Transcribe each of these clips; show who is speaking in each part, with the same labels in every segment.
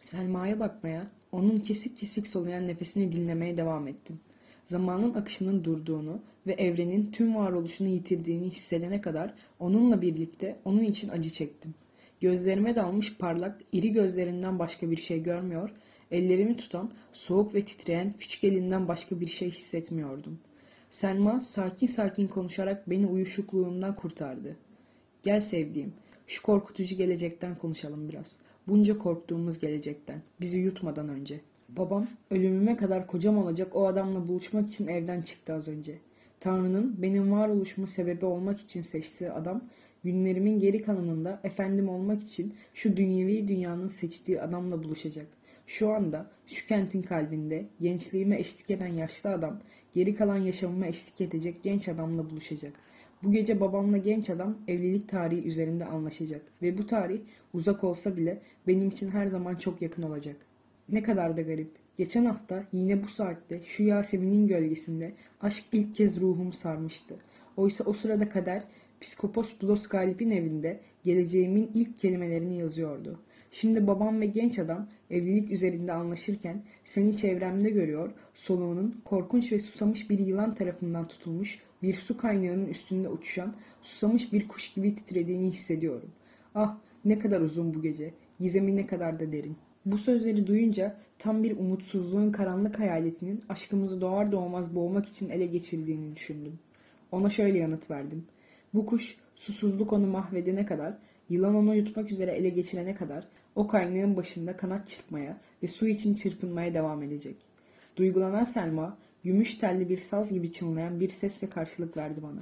Speaker 1: Selma'ya bakmaya, onun kesik kesik soluyan nefesini dinlemeye devam ettim. Zamanın akışının durduğunu ve evrenin tüm varoluşunu yitirdiğini hissedene kadar onunla birlikte onun için acı çektim. Gözlerime dalmış parlak, iri gözlerinden başka bir şey görmüyor, ellerimi tutan, soğuk ve titreyen küçük elinden başka bir şey hissetmiyordum. Selma sakin sakin konuşarak beni uyuşukluğumdan kurtardı. Gel sevdiğim, şu korkutucu gelecekten konuşalım biraz. Bunca korktuğumuz gelecekten, bizi yutmadan önce. Babam ölümüme kadar kocam olacak o adamla buluşmak için evden çıktı az önce. Tanrı'nın benim varoluşumun sebebi olmak için seçtiği adam, günlerimin geri kalanında efendim olmak için şu dünyevi dünyanın seçtiği adamla buluşacak. Şu anda şu kentin kalbinde gençliğime eşlik eden yaşlı adam, geri kalan yaşamıma eşlik edecek genç adamla buluşacak. Bu gece babamla genç adam evlilik tarihi üzerinde anlaşacak ve bu tarih uzak olsa bile benim için her zaman çok yakın olacak. Ne kadar da garip. Geçen hafta yine bu saatte şu Yasemin'in gölgesinde aşk ilk kez ruhumu sarmıştı. Oysa o sırada kader Psikopos Blos Galip'in evinde geleceğimin ilk kelimelerini yazıyordu. Şimdi babam ve genç adam evlilik üzerinde anlaşırken seni çevremde görüyor, soluğunun korkunç ve susamış bir yılan tarafından tutulmuş bir su kaynağının üstünde uçuşan susamış bir kuş gibi titrediğini hissediyorum. Ah ne kadar uzun bu gece, gizemi ne kadar da derin. Bu sözleri duyunca tam bir umutsuzluğun karanlık hayaletinin aşkımızı doğar doğmaz boğmak için ele geçirdiğini düşündüm. Ona şöyle yanıt verdim. Bu kuş susuzluk onu mahvedene kadar, yılan onu yutmak üzere ele geçirene kadar o kaynağın başında kanat çırpmaya ve su için çırpınmaya devam edecek. Duygulanan Selma, gümüş telli bir saz gibi çınlayan bir sesle karşılık verdi bana.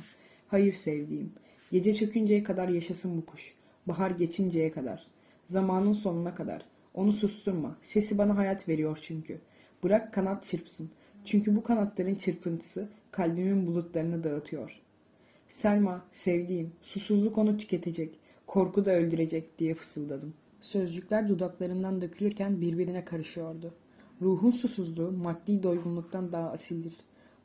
Speaker 1: Hayır sevdiğim, gece çökünceye kadar yaşasın bu kuş. Bahar geçinceye kadar. Zamanın sonuna kadar. Onu susturma. Sesi bana hayat veriyor çünkü. Bırak kanat çırpsın. Çünkü bu kanatların çırpıntısı kalbimin bulutlarını dağıtıyor. Selma, sevdiğim, susuzluk onu tüketecek, korku da öldürecek diye fısıldadım. Sözcükler dudaklarından dökülürken birbirine karışıyordu. Ruhun susuzluğu maddi doygunluktan daha asildir.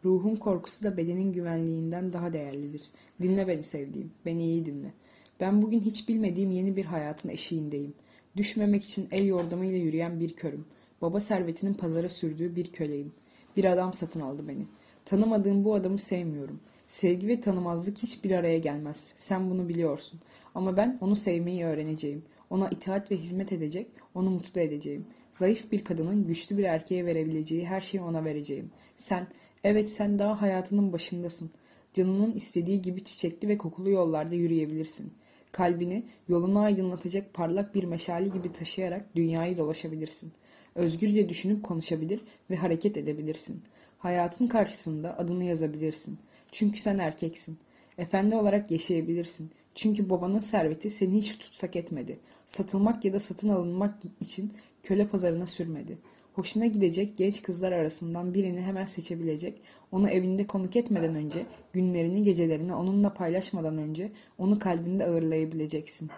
Speaker 1: Ruhun korkusu da bedenin güvenliğinden daha değerlidir. Dinle beni sevdiğim, beni iyi dinle. Ben bugün hiç bilmediğim yeni bir hayatın eşiğindeyim. Düşmemek için el yordamıyla yürüyen bir körüm. Baba servetinin pazara sürdüğü bir köleyim. Bir adam satın aldı beni. Tanımadığım bu adamı sevmiyorum. Sevgi ve tanımazlık hiçbir araya gelmez. Sen bunu biliyorsun. Ama ben onu sevmeyi öğreneceğim. Ona itaat ve hizmet edecek, onu mutlu edeceğim. Zayıf bir kadının güçlü bir erkeğe verebileceği her şeyi ona vereceğim. Sen, evet sen daha hayatının başındasın. Canının istediği gibi çiçekli ve kokulu yollarda yürüyebilirsin. Kalbini yolunu aydınlatacak parlak bir meşale gibi taşıyarak dünyayı dolaşabilirsin. Özgürce düşünüp konuşabilir ve hareket edebilirsin. Hayatın karşısında adını yazabilirsin. Çünkü sen erkeksin. Efendi olarak yaşayabilirsin. Çünkü babanın serveti seni hiç tutsak etmedi. Satılmak ya da satın alınmak için köle pazarına sürmedi. Hoşuna gidecek genç kızlar arasından birini hemen seçebilecek, onu evinde konuk etmeden önce, günlerini gecelerini onunla paylaşmadan önce onu kalbinde ağırlayabileceksin.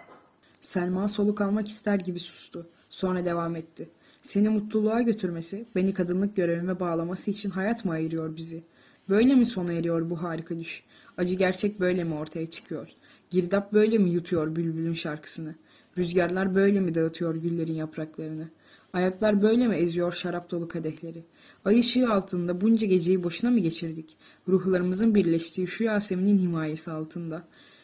Speaker 1: Selma soluk almak ister gibi sustu. Sonra devam etti. Seni mutluluğa götürmesi, beni kadınlık görevime bağlaması için hayat mı ayırıyor bizi? Böyle mi sona eriyor bu harika düş? Acı gerçek böyle mi ortaya çıkıyor? Girdap böyle mi yutuyor bülbülün şarkısını? Rüzgarlar böyle mi dağıtıyor güllerin yapraklarını? Ayaklar böyle mi eziyor şarap dolu kadehleri? Ay ışığı altında bunca geceyi boşuna mı geçirdik? Ruhlarımızın birleştiği şu Yasemin'in himayesi altında.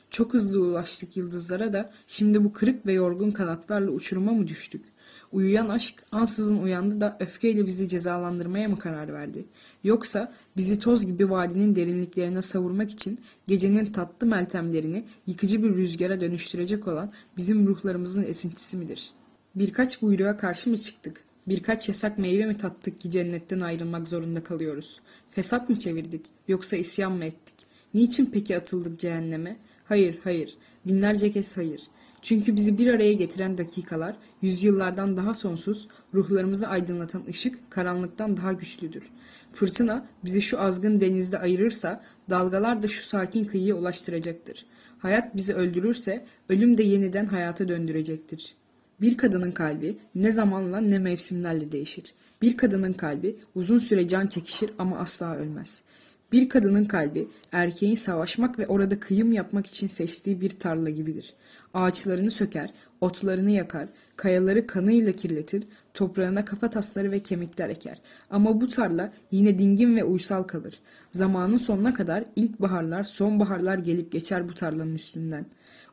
Speaker 1: Çok hızlı ulaştık yıldızlara da şimdi bu kırık ve yorgun kanatlarla uçuruma mı düştük? Uyuyan aşk ansızın uyandı da öfkeyle bizi cezalandırmaya mı karar verdi? Yoksa bizi toz gibi vadinin derinliklerine savurmak için gecenin tatlı meltemlerini yıkıcı bir rüzgara dönüştürecek olan bizim ruhlarımızın esintisi midir? Birkaç buyruğa karşı mı çıktık? Birkaç yasak meyve mi tattık ki cennetten ayrılmak zorunda kalıyoruz? Fesat mı çevirdik? Yoksa isyan mı ettik? Niçin peki atıldık cehenneme? Hayır, hayır. Binlerce kez hayır. Çünkü bizi bir araya getiren dakikalar, yüzyıllardan daha sonsuz, ruhlarımızı aydınlatan ışık karanlıktan daha güçlüdür. Fırtına bizi şu azgın denizde ayırırsa, dalgalar da şu sakin kıyıya ulaştıracaktır. Hayat bizi öldürürse, ölüm de yeniden hayata döndürecektir. Bir kadının kalbi ne zamanla ne mevsimlerle değişir. Bir kadının kalbi uzun süre can çekişir ama asla ölmez. Bir kadının kalbi erkeğin savaşmak ve orada kıyım yapmak için seçtiği bir tarla gibidir. ağaçlarını söker, otlarını yakar, kayaları kanıyla kirletir, toprağına kafa tasları ve kemikler eker. Ama bu tarla yine dingin ve uysal kalır. Zamanın sonuna kadar ilkbaharlar, sonbaharlar gelip geçer bu tarlanın üstünden.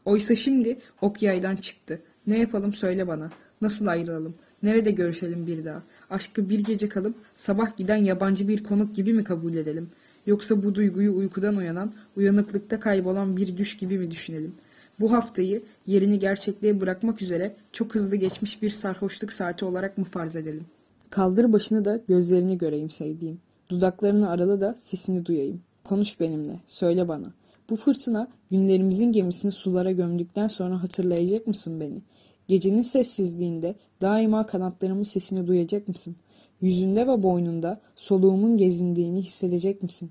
Speaker 1: Oysa şimdi ok yaydan çıktı. Ne yapalım söyle bana. Nasıl ayrılalım? Nerede görüşelim bir daha? Aşkı bir gece kalıp sabah giden yabancı bir konuk gibi mi kabul edelim? Yoksa bu duyguyu uykudan uyanan, uyanıklıkta kaybolan bir düş gibi mi düşünelim? Bu haftayı yerini gerçekliğe bırakmak üzere çok hızlı geçmiş bir sarhoşluk saati olarak mı farz edelim? Kaldır başını da gözlerini göreyim sevdiğim. Dudaklarını aralı da sesini duyayım. Konuş benimle, söyle bana. Bu fırtına günlerimizin gemisini sulara gömdükten sonra hatırlayacak mısın beni? Gecenin sessizliğinde daima kanatlarımın sesini duyacak mısın? Yüzünde ve boynunda soluğumun gezindiğini hissedecek misin?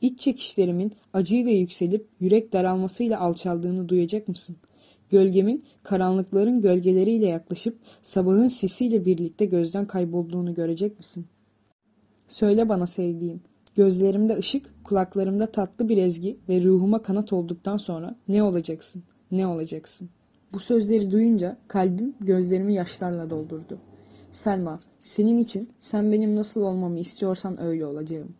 Speaker 1: İç çekişlerimin acıyla yükselip yürek daralmasıyla alçaldığını duyacak mısın? Gölgemin karanlıkların gölgeleriyle yaklaşıp sabahın sisiyle birlikte gözden kaybolduğunu görecek misin? Söyle bana sevdiğim, gözlerimde ışık, kulaklarımda tatlı bir ezgi ve ruhuma kanat olduktan sonra ne olacaksın, ne olacaksın? Bu sözleri duyunca kalbim gözlerimi yaşlarla doldurdu. Selma, senin için sen benim nasıl olmamı istiyorsan öyle olacağım.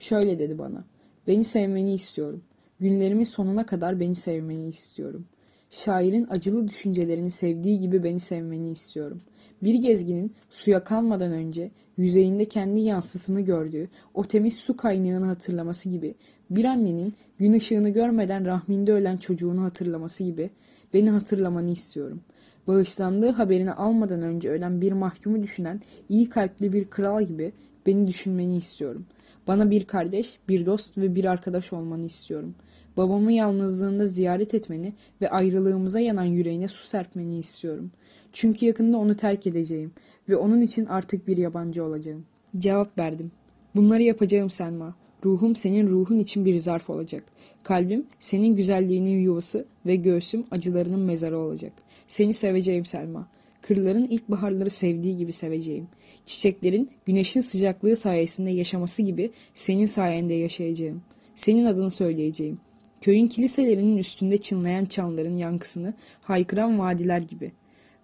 Speaker 1: Şöyle dedi bana. Beni sevmeni istiyorum. Günlerimin sonuna kadar beni sevmeni istiyorum. Şairin acılı düşüncelerini sevdiği gibi beni sevmeni istiyorum. Bir gezginin suya kalmadan önce yüzeyinde kendi yansısını gördüğü o temiz su kaynağını hatırlaması gibi, bir annenin gün ışığını görmeden rahminde ölen çocuğunu hatırlaması gibi beni hatırlamanı istiyorum. Bağışlandığı haberini almadan önce ölen bir mahkumu düşünen iyi kalpli bir kral gibi beni düşünmeni istiyorum. Bana bir kardeş, bir dost ve bir arkadaş olmanı istiyorum. Babamı yalnızlığında ziyaret etmeni ve ayrılığımıza yanan yüreğine su serpmeni istiyorum. Çünkü yakında onu terk edeceğim ve onun için artık bir yabancı olacağım. Cevap verdim. Bunları yapacağım Selma. Ruhum senin ruhun için bir zarf olacak. Kalbim senin güzelliğinin yuvası ve göğsüm acılarının mezarı olacak. Seni seveceğim Selma. Kırların ilkbaharları sevdiği gibi seveceğim. Çiçeklerin güneşin sıcaklığı sayesinde yaşaması gibi senin sayende yaşayacağım. Senin adını söyleyeceğim. Köyün kiliselerinin üstünde çınlayan çanların yankısını haykıran vadiler gibi.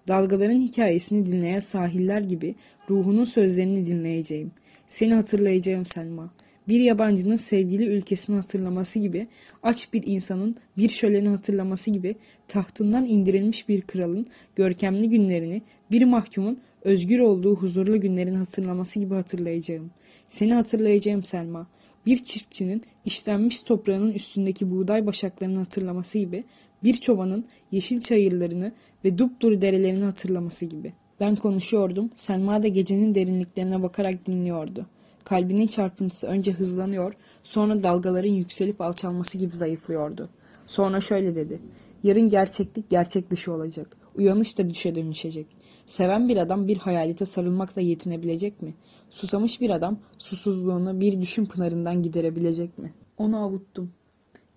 Speaker 1: Dalgaların hikayesini dinleyen sahiller gibi ruhunun sözlerini dinleyeceğim. Seni hatırlayacağım Selma. Bir yabancının sevgili ülkesini hatırlaması gibi, aç bir insanın bir şöleni hatırlaması gibi, tahtından indirilmiş bir kralın görkemli günlerini, bir mahkumun özgür olduğu huzurlu günlerini hatırlaması gibi hatırlayacağım. Seni hatırlayacağım Selma. Bir çiftçinin işlenmiş toprağının üstündeki buğday başaklarını hatırlaması gibi, bir çobanın yeşil çayırlarını ve dupduru derelerini hatırlaması gibi. Ben konuşuyordum, Selma da gecenin derinliklerine bakarak dinliyordu. Kalbinin çarpıntısı önce hızlanıyor, sonra dalgaların yükselip alçalması gibi zayıflıyordu. Sonra şöyle dedi. Yarın gerçeklik gerçek dışı olacak. Uyanış da düşe dönüşecek. Seven bir adam bir hayalete sarılmakla yetinebilecek mi? Susamış bir adam susuzluğunu bir düşün pınarından giderebilecek mi? Onu avuttum.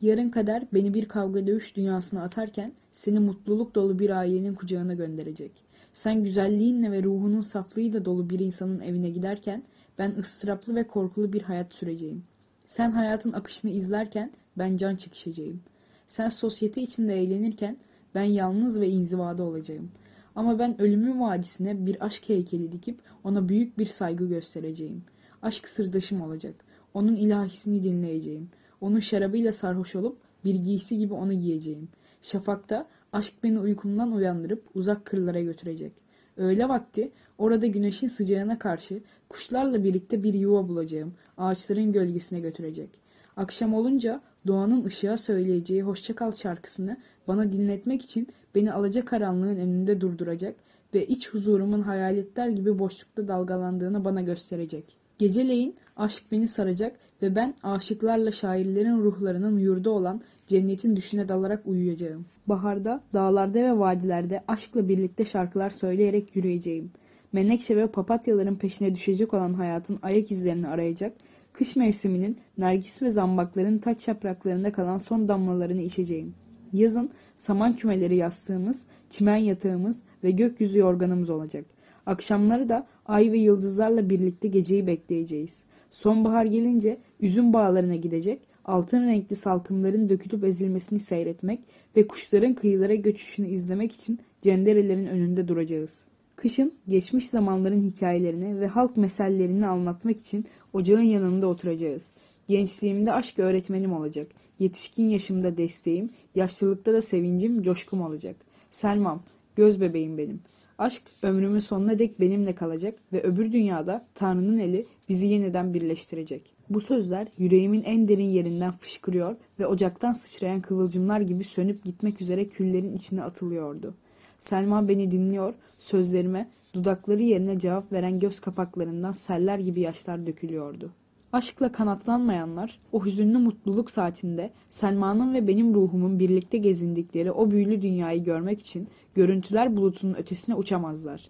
Speaker 1: Yarın kader beni bir kavga dövüş dünyasına atarken seni mutluluk dolu bir ailenin kucağına gönderecek. Sen güzelliğinle ve ruhunun saflığıyla dolu bir insanın evine giderken ben ıstıraplı ve korkulu bir hayat süreceğim. Sen hayatın akışını izlerken ben can çekişeceğim. Sen sosyete içinde eğlenirken ben yalnız ve inzivada olacağım. Ama ben ölümün vadisine bir aşk heykeli dikip ona büyük bir saygı göstereceğim. Aşk sırdaşım olacak. Onun ilahisini dinleyeceğim. Onun şarabıyla sarhoş olup bir giysi gibi onu giyeceğim. Şafakta aşk beni uykumdan uyandırıp uzak kırlara götürecek. Öğle vakti orada güneşin sıcağına karşı kuşlarla birlikte bir yuva bulacağım. Ağaçların gölgesine götürecek. Akşam olunca doğanın ışığa söyleyeceği hoşçakal şarkısını bana dinletmek için beni alacakaranlığın önünde durduracak ve iç huzurumun hayaletler gibi boşlukta dalgalandığını bana gösterecek. Geceleyin aşk beni saracak ve ben aşıklarla şairlerin ruhlarının yurdu olan cennetin düşüne dalarak uyuyacağım. Baharda, dağlarda ve vadilerde aşkla birlikte şarkılar söyleyerek yürüyeceğim. Menekşe ve papatyaların peşine düşecek olan hayatın ayak izlerini arayacak, kış mevsiminin nergis ve zambakların taç yapraklarında kalan son damlalarını içeceğim. Yazın saman kümeleri yastığımız, çimen yatağımız ve gökyüzü yorganımız olacak. Akşamları da ay ve yıldızlarla birlikte geceyi bekleyeceğiz. Sonbahar gelince üzüm bağlarına gidecek, altın renkli salkımların dökülüp ezilmesini seyretmek ve kuşların kıyılara göçüşünü izlemek için cenderelerin önünde duracağız. Kışın geçmiş zamanların hikayelerini ve halk mesellerini anlatmak için ocağın yanında oturacağız. Gençliğimde aşk öğretmenim olacak. Yetişkin yaşımda desteğim, yaşlılıkta da sevincim, coşkum olacak. Selmam, göz bebeğim benim. Aşk ömrümün sonuna dek benimle kalacak ve öbür dünyada Tanrı'nın eli bizi yeniden birleştirecek. Bu sözler yüreğimin en derin yerinden fışkırıyor ve ocaktan sıçrayan kıvılcımlar gibi sönüp gitmek üzere küllerin içine atılıyordu. Selma beni dinliyor, sözlerime dudakları yerine cevap veren göz kapaklarından seller gibi yaşlar dökülüyordu. Aşkla kanatlanmayanlar o hüzünlü mutluluk saatinde Selma'nın ve benim ruhumun birlikte gezindikleri o büyülü dünyayı görmek için görüntüler bulutunun ötesine uçamazlar.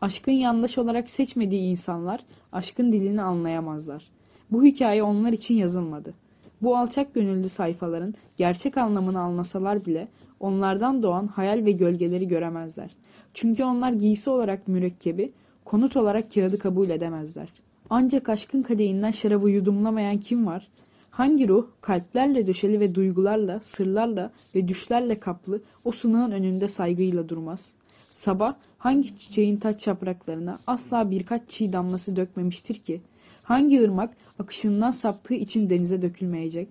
Speaker 1: Aşkın yandaş olarak seçmediği insanlar aşkın dilini anlayamazlar. Bu hikaye onlar için yazılmadı. Bu alçak gönüllü sayfaların gerçek anlamını anlasalar bile onlardan doğan hayal ve gölgeleri göremezler. Çünkü onlar giysi olarak mürekkebi, konut olarak kağıdı kabul edemezler. Ancak aşkın kadehinden şarabı yudumlamayan kim var? Hangi ruh kalplerle döşeli ve duygularla, sırlarla ve düşlerle kaplı o sınığın önünde saygıyla durmaz? Sabah hangi çiçeğin taç yapraklarına asla birkaç çiğ damlası dökmemiştir ki? Hangi ırmak akışından saptığı için denize dökülmeyecek?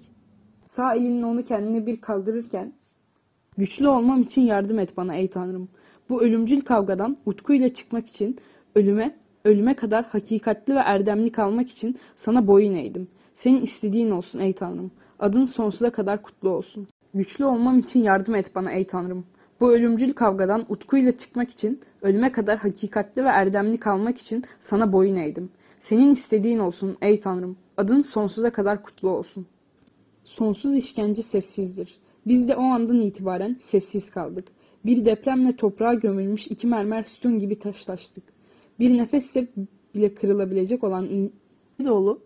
Speaker 1: Sağ elinle onu kendine bir kaldırırken Güçlü olmam için yardım et bana ey Tanrım. Bu ölümcül kavgadan utkuyla çıkmak için ölüme, ölüme kadar hakikatli ve erdemli kalmak için sana boyun eğdim. Senin istediğin olsun ey Tanrım. Adın sonsuza kadar kutlu olsun. Güçlü olmam için yardım et bana ey Tanrım. Bu ölümcül kavgadan utkuyla çıkmak için ölüme kadar hakikatli ve erdemli kalmak için sana boyun eğdim. Senin istediğin olsun ey Tanrım. Adın sonsuza kadar kutlu olsun. Sonsuz işkence sessizdir. Biz de o andan itibaren sessiz kaldık. Bir depremle toprağa gömülmüş iki mermer sütun gibi taşlaştık. Bir nefesle bile kırılabilecek olan in dolu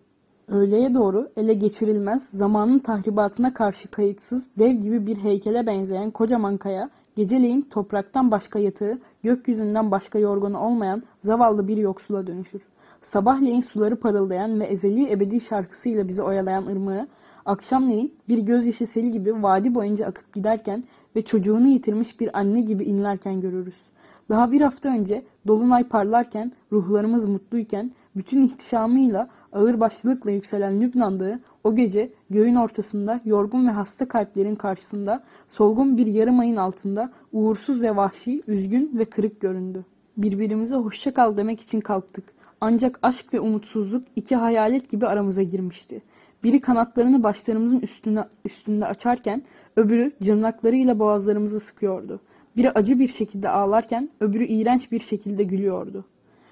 Speaker 1: öğleye doğru ele geçirilmez, zamanın tahribatına karşı kayıtsız, dev gibi bir heykele benzeyen kocaman kaya, geceleyin topraktan başka yatağı, gökyüzünden başka yorgunu olmayan zavallı bir yoksula dönüşür. Sabahleyin suları parıldayan ve ezeli ebedi şarkısıyla bizi oyalayan ırmağı, akşamleyin bir gözyaşı seli gibi vadi boyunca akıp giderken ve çocuğunu yitirmiş bir anne gibi inlerken görürüz. Daha bir hafta önce dolunay parlarken, ruhlarımız mutluyken, bütün ihtişamıyla, ağır başlılıkla yükselen Lübnan o gece göğün ortasında, yorgun ve hasta kalplerin karşısında, solgun bir yarım ayın altında, uğursuz ve vahşi, üzgün ve kırık göründü. Birbirimize hoşça kal demek için kalktık. Ancak aşk ve umutsuzluk iki hayalet gibi aramıza girmişti. Biri kanatlarını başlarımızın üstüne, üstünde açarken öbürü cırnaklarıyla boğazlarımızı sıkıyordu. Biri acı bir şekilde ağlarken öbürü iğrenç bir şekilde gülüyordu.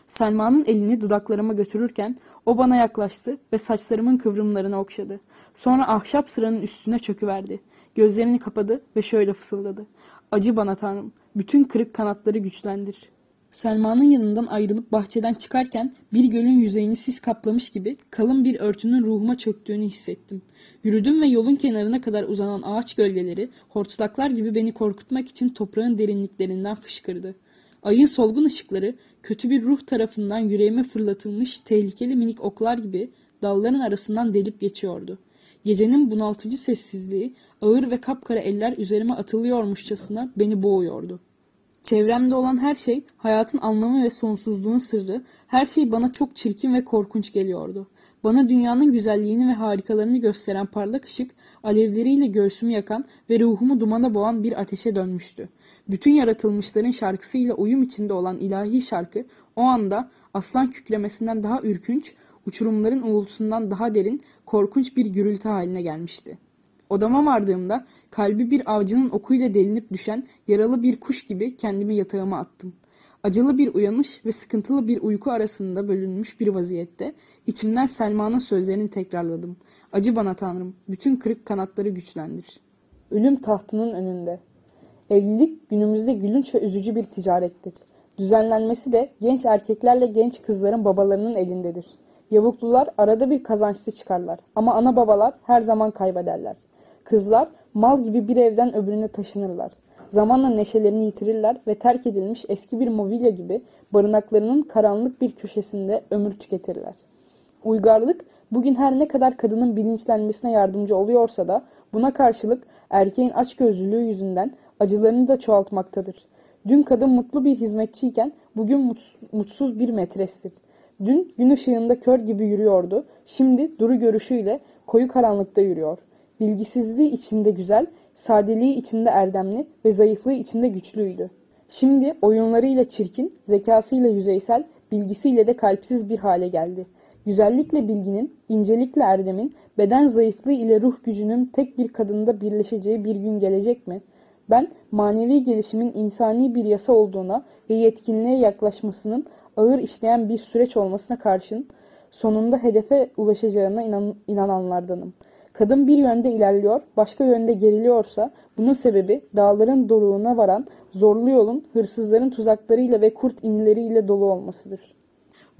Speaker 1: Selma'nın elini dudaklarıma götürürken o bana yaklaştı ve saçlarımın kıvrımlarını okşadı. Sonra ahşap sıranın üstüne çöküverdi. Gözlerini kapadı ve şöyle fısıldadı. Acı bana tanrım, bütün kırık kanatları güçlendir.'' Selma'nın yanından ayrılıp bahçeden çıkarken bir gölün yüzeyini sis kaplamış gibi kalın bir örtünün ruhuma çöktüğünü hissettim. Yürüdüm ve yolun kenarına kadar uzanan ağaç gölgeleri hortlaklar gibi beni korkutmak için toprağın derinliklerinden fışkırdı. Ayın solgun ışıkları kötü bir ruh tarafından yüreğime fırlatılmış tehlikeli minik oklar gibi dalların arasından delip geçiyordu. Gecenin bunaltıcı sessizliği ağır ve kapkara eller üzerime atılıyormuşçasına beni boğuyordu. Çevremde olan her şey, hayatın anlamı ve sonsuzluğun sırrı, her şey bana çok çirkin ve korkunç geliyordu. Bana dünyanın güzelliğini ve harikalarını gösteren parlak ışık, alevleriyle göğsümü yakan ve ruhumu dumana boğan bir ateşe dönmüştü. Bütün yaratılmışların şarkısıyla uyum içinde olan ilahi şarkı, o anda aslan kükremesinden daha ürkünç, uçurumların uğultusundan daha derin, korkunç bir gürültü haline gelmişti. Odama vardığımda kalbi bir avcının okuyla delinip düşen yaralı bir kuş gibi kendimi yatağıma attım. Acılı bir uyanış ve sıkıntılı bir uyku arasında bölünmüş bir vaziyette içimden Selma'nın sözlerini tekrarladım. Acı bana tanrım, bütün kırık kanatları güçlendir. Ölüm tahtının önünde. Evlilik günümüzde gülünç ve üzücü bir ticarettir. Düzenlenmesi de genç erkeklerle genç kızların babalarının elindedir. Yavuklular arada bir kazançlı çıkarlar ama ana babalar her zaman kaybederler. Kızlar mal gibi bir evden öbürüne taşınırlar. Zamanla neşelerini yitirirler ve terk edilmiş eski bir mobilya gibi barınaklarının karanlık bir köşesinde ömür tüketirler. Uygarlık
Speaker 2: bugün her ne kadar kadının bilinçlenmesine yardımcı oluyorsa da buna karşılık erkeğin açgözlülüğü yüzünden acılarını da çoğaltmaktadır. Dün kadın mutlu bir hizmetçiyken bugün mutsuz bir metrestir. Dün gün ışığında kör gibi yürüyordu, şimdi duru görüşüyle koyu karanlıkta yürüyor. Bilgisizliği içinde güzel, sadeliği içinde erdemli ve zayıflığı içinde güçlüydü. Şimdi oyunlarıyla çirkin, zekasıyla yüzeysel, bilgisiyle de kalpsiz bir hale geldi. Güzellikle bilginin, incelikle erdemin, beden zayıflığı ile ruh gücünün tek bir kadında birleşeceği bir gün gelecek mi? Ben manevi gelişimin insani bir yasa olduğuna ve yetkinliğe yaklaşmasının ağır işleyen bir süreç olmasına karşın sonunda hedefe ulaşacağına inan inananlardanım. Kadın bir yönde ilerliyor, başka yönde geriliyorsa bunun sebebi dağların doruğuna varan zorlu yolun hırsızların tuzaklarıyla ve kurt inileriyle dolu olmasıdır.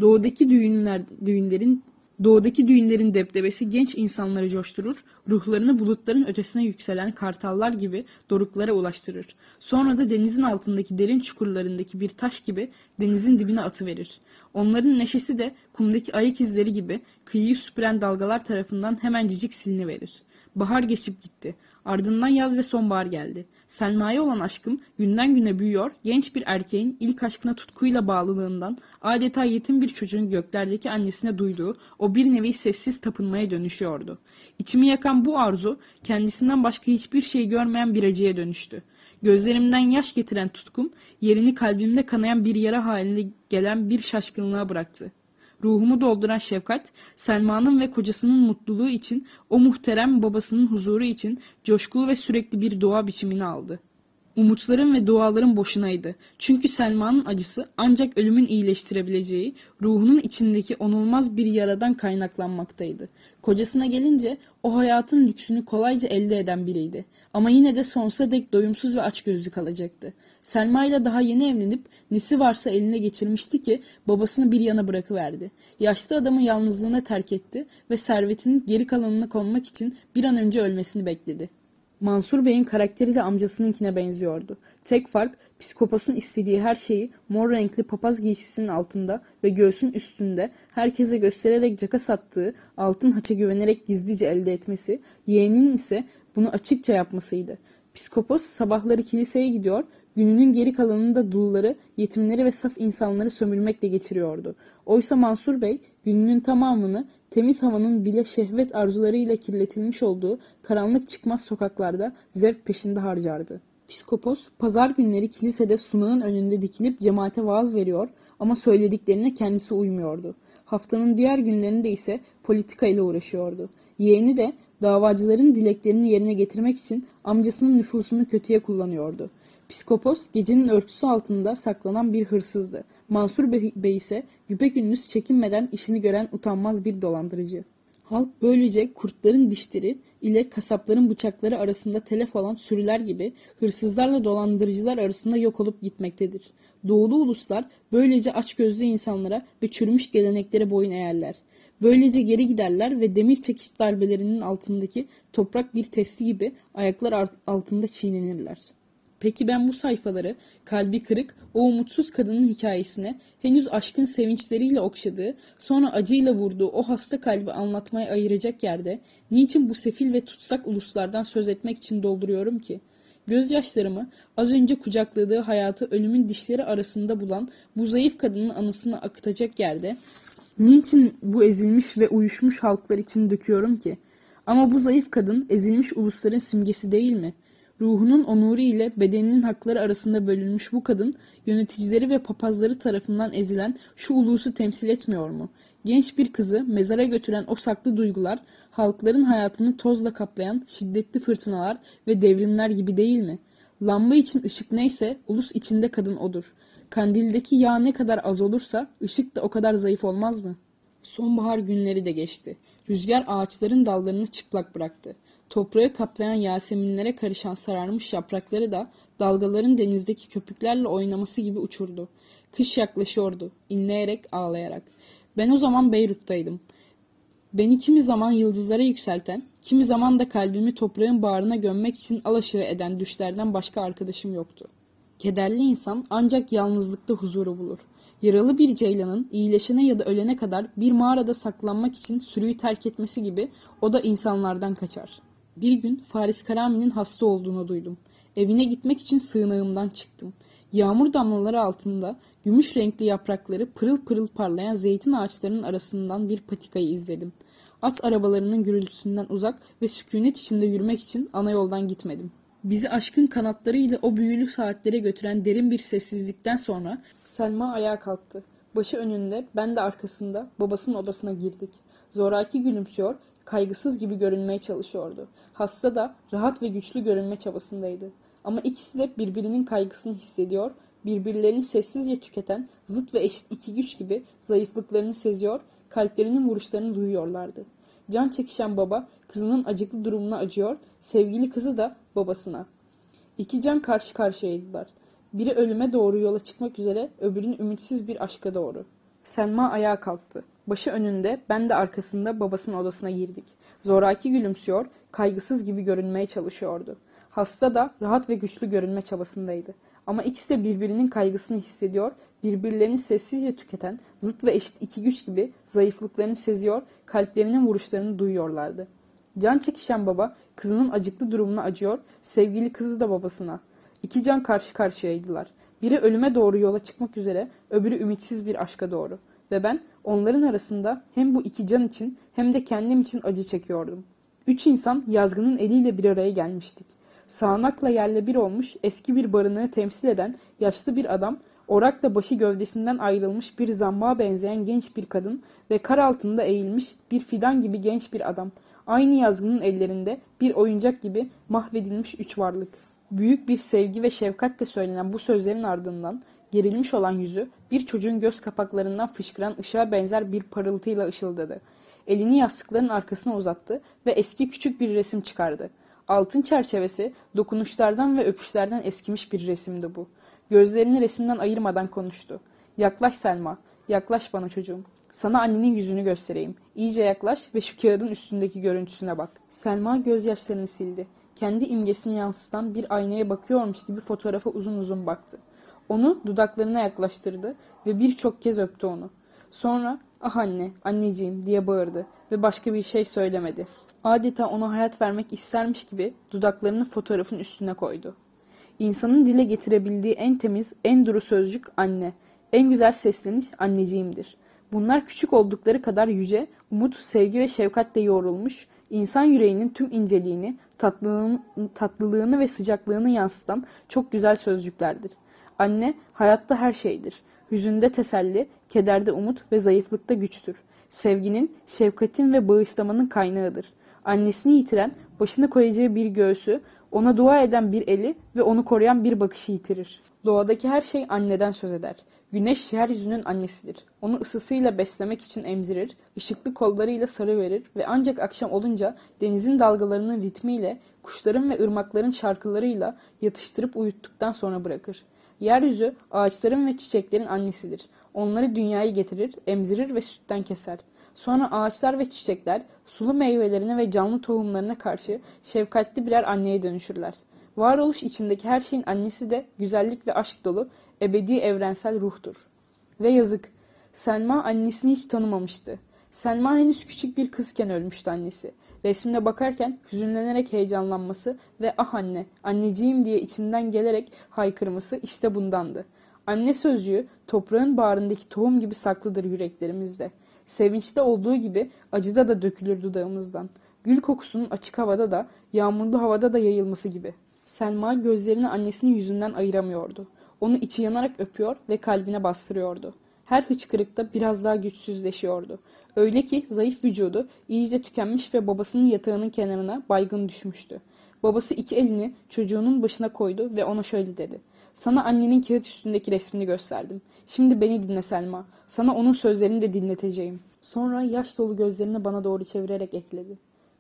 Speaker 1: Doğudaki düğünler, düğünlerin Doğudaki düğünlerin debdebesi genç insanları coşturur, ruhlarını bulutların ötesine yükselen kartallar gibi doruklara ulaştırır. Sonra da denizin altındaki derin çukurlarındaki bir taş gibi denizin dibine atıverir. Onların neşesi de kumdaki ayak izleri gibi kıyıyı süpüren dalgalar tarafından hemencik siliniverir. Bahar geçip gitti. Ardından yaz ve sonbahar geldi. Selma'ya olan aşkım günden güne büyüyor, genç bir erkeğin ilk aşkına tutkuyla bağlılığından adeta yetim bir çocuğun göklerdeki annesine duyduğu o bir nevi sessiz tapınmaya dönüşüyordu. İçimi yakan bu arzu kendisinden başka hiçbir şey görmeyen bir acıya dönüştü. Gözlerimden yaş getiren tutkum yerini kalbimde kanayan bir yara halinde gelen bir şaşkınlığa bıraktı. Ruhumu dolduran şefkat, Selma'nın ve kocasının mutluluğu için, o muhterem babasının huzuru için coşkulu ve sürekli bir dua biçimini aldı. Umutlarım ve dualarım boşunaydı. Çünkü Selma'nın acısı ancak ölümün iyileştirebileceği, ruhunun içindeki onulmaz bir yaradan kaynaklanmaktaydı. Kocasına gelince o hayatın lüksünü kolayca elde eden biriydi. Ama yine de sonsuza dek doyumsuz ve açgözlü kalacaktı. Selma ile daha yeni evlenip nesi varsa eline geçirmişti ki babasını bir yana bırakıverdi. Yaşlı adamı yalnızlığına terk etti ve servetinin geri kalanına konmak için bir an önce ölmesini bekledi. Mansur Bey'in karakteri de amcasınınkine benziyordu. Tek fark psikoposun istediği her şeyi mor renkli papaz giysisinin altında ve göğsün üstünde herkese göstererek caka sattığı altın haça güvenerek gizlice elde etmesi, yeğeninin ise bunu açıkça yapmasıydı. Psikopos sabahları kiliseye gidiyor, gününün geri kalanında dulları, yetimleri ve saf insanları sömürmekle geçiriyordu. Oysa Mansur Bey gününün tamamını temiz havanın bile şehvet arzularıyla kirletilmiş olduğu karanlık çıkmaz sokaklarda zevk peşinde harcardı. Piskopos pazar günleri kilisede sunağın önünde dikilip cemaate vaaz veriyor ama söylediklerine kendisi uymuyordu. Haftanın diğer günlerinde ise politika ile uğraşıyordu. Yeğeni de davacıların dileklerini yerine getirmek için amcasının nüfusunu kötüye kullanıyordu. Piskopos gecenin örtüsü altında saklanan bir hırsızdı. Mansur Bey ise güpegündüz çekinmeden işini gören utanmaz bir dolandırıcı. Halk böylece kurtların dişleri ile kasapların bıçakları arasında telef olan sürüler gibi hırsızlarla dolandırıcılar arasında yok olup gitmektedir. Doğulu uluslar böylece açgözlü insanlara ve çürümüş geleneklere boyun eğerler. Böylece geri giderler ve demir çekiş darbelerinin altındaki toprak bir testi gibi ayaklar altında çiğnenirler.'' Peki ben bu sayfaları kalbi kırık o umutsuz kadının hikayesine henüz aşkın sevinçleriyle okşadığı sonra acıyla vurduğu o hasta kalbi anlatmaya ayıracak yerde niçin bu sefil ve tutsak uluslardan söz etmek için dolduruyorum ki? Gözyaşlarımı az önce kucakladığı hayatı ölümün dişleri arasında bulan bu zayıf kadının anısını akıtacak yerde niçin bu ezilmiş ve uyuşmuş halklar için döküyorum ki? Ama bu zayıf kadın ezilmiş ulusların simgesi değil mi?'' Ruhunun onuru ile bedeninin hakları arasında bölünmüş bu kadın, yöneticileri ve papazları tarafından ezilen şu ulusu temsil etmiyor mu? Genç bir kızı mezara götüren o saklı duygular, halkların hayatını tozla kaplayan şiddetli fırtınalar ve devrimler gibi değil mi? Lamba için ışık neyse, ulus içinde kadın odur. Kandildeki yağ ne kadar az olursa, ışık da o kadar zayıf olmaz mı? Sonbahar günleri de geçti. Rüzgar ağaçların dallarını çıplak bıraktı. Toprağı kaplayan yaseminlere karışan sararmış yaprakları da dalgaların denizdeki köpüklerle oynaması gibi uçurdu. Kış yaklaşıyordu, inleyerek ağlayarak. Ben o zaman Beyrut'taydım. Beni kimi zaman yıldızlara yükselten, kimi zaman da kalbimi toprağın bağrına gömmek için alaşağı eden düşlerden başka arkadaşım yoktu. Kederli insan ancak yalnızlıkta huzuru bulur.
Speaker 2: Yaralı bir ceylanın iyileşene ya da ölene kadar bir mağarada saklanmak için sürüyü terk etmesi gibi o da insanlardan kaçar. Bir gün Faris Karami'nin hasta olduğunu duydum. Evine gitmek için sığınağımdan çıktım. Yağmur damlaları altında gümüş renkli yaprakları pırıl pırıl parlayan zeytin ağaçlarının arasından bir patikayı izledim. At arabalarının gürültüsünden uzak ve sükunet içinde yürümek için ana yoldan gitmedim. Bizi aşkın kanatlarıyla o büyülü saatlere götüren derin bir sessizlikten sonra Selma ayağa kalktı. Başı önünde, ben de arkasında babasının odasına girdik. Zoraki gülümsüyor, kaygısız gibi görünmeye çalışıyordu. Hasta da rahat ve güçlü görünme çabasındaydı. Ama ikisi de birbirinin kaygısını hissediyor, birbirlerini sessizce tüketen zıt ve eşit iki güç gibi zayıflıklarını seziyor, kalplerinin vuruşlarını duyuyorlardı. Can çekişen baba kızının acıklı durumuna acıyor, sevgili kızı da babasına. İki can karşı karşıyaydılar. Biri ölüme doğru yola çıkmak üzere, öbürünün ümitsiz bir aşka doğru. Selma ayağa kalktı. Başı önünde, ben de arkasında babasının odasına girdik. Zoraki gülümsüyor, kaygısız gibi görünmeye çalışıyordu. Hasta da rahat ve güçlü görünme çabasındaydı. Ama ikisi de birbirinin kaygısını hissediyor, birbirlerini sessizce tüketen, zıt ve eşit iki güç gibi zayıflıklarını seziyor, kalplerinin vuruşlarını duyuyorlardı. Can çekişen baba kızının acıklı durumuna acıyor, sevgili kızı da babasına. İki can karşı karşıyaydılar. Biri ölüme doğru yola çıkmak üzere, öbürü ümitsiz bir aşka doğru. Ve ben onların arasında hem bu iki can için hem de kendim için acı çekiyordum. Üç insan yazgının eliyle bir araya gelmiştik. Sağanakla yerle bir olmuş eski bir barınağı temsil eden yaşlı bir adam, orakla başı gövdesinden ayrılmış bir zambağa benzeyen genç bir kadın ve kar altında eğilmiş bir fidan gibi genç bir adam. Aynı yazgının ellerinde bir oyuncak gibi mahvedilmiş üç varlık. Büyük bir sevgi ve şefkatle söylenen bu sözlerin ardından gerilmiş olan yüzü bir çocuğun göz kapaklarından fışkıran ışığa benzer bir parıltıyla ışıldadı. Elini yastıkların arkasına uzattı ve eski küçük bir resim çıkardı. Altın çerçevesi dokunuşlardan ve öpüşlerden eskimiş bir resimdi bu. Gözlerini resimden ayırmadan konuştu. Yaklaş Selma, yaklaş bana çocuğum. Sana annenin yüzünü göstereyim. İyice yaklaş ve şu kağıdın üstündeki görüntüsüne bak. Selma gözyaşlarını sildi. Kendi imgesini yansıtan bir aynaya bakıyormuş gibi fotoğrafa uzun uzun baktı. Onu dudaklarına yaklaştırdı ve birçok kez öptü onu. Sonra ah anne, anneciğim diye bağırdı ve başka bir şey söylemedi. Adeta ona hayat vermek istermiş gibi dudaklarını fotoğrafın üstüne koydu. İnsanın dile getirebildiği en temiz, en duru sözcük anne. En güzel sesleniş anneciğimdir. Bunlar küçük oldukları kadar yüce, umut, sevgi ve şefkatle yoğrulmuş, insan yüreğinin tüm inceliğini, tatlılığını, tatlılığını ve sıcaklığını yansıtan çok güzel sözcüklerdir. Anne hayatta her şeydir. Hüzünde teselli, kederde umut ve zayıflıkta güçtür. Sevginin, şefkatin ve bağışlamanın kaynağıdır. Annesini yitiren, başına koyacağı bir göğsü, ona dua eden bir eli ve onu koruyan bir bakışı yitirir. Doğadaki her şey anneden söz eder. Güneş yeryüzünün annesidir. Onu ısısıyla beslemek için emzirir, ışıklı kollarıyla sarı verir ve ancak akşam olunca denizin dalgalarının ritmiyle, kuşların ve ırmakların şarkılarıyla yatıştırıp uyuttuktan sonra bırakır. Yeryüzü ağaçların ve çiçeklerin annesidir. Onları dünyaya getirir, emzirir ve sütten keser. Sonra ağaçlar ve çiçekler sulu meyvelerine ve canlı tohumlarına karşı şefkatli birer anneye dönüşürler. Varoluş içindeki her şeyin annesi de güzellik ve aşk dolu ebedi evrensel ruhtur. Ve yazık, Selma annesini hiç tanımamıştı. Selma henüz küçük bir kızken ölmüştü annesi. Resmine bakarken hüzünlenerek heyecanlanması ve ah anne, anneciğim diye içinden gelerek haykırması işte bundandı. Anne sözcüğü toprağın bağrındaki tohum gibi saklıdır yüreklerimizde. Sevinçte olduğu gibi acıda da dökülür dudağımızdan. Gül kokusunun açık havada da, yağmurlu havada da yayılması gibi. Selma gözlerini annesinin yüzünden ayıramıyordu. Onu içi yanarak öpüyor ve kalbine bastırıyordu. Her hıçkırıkta biraz daha güçsüzleşiyordu. Öyle ki zayıf vücudu iyice tükenmiş ve babasının yatağının kenarına baygın düşmüştü. Babası iki elini çocuğunun başına koydu ve ona şöyle dedi. Sana annenin kağıt üstündeki resmini gösterdim. Şimdi beni dinle Selma. Sana onun sözlerini de dinleteceğim. Sonra yaş dolu gözlerini bana doğru çevirerek ekledi.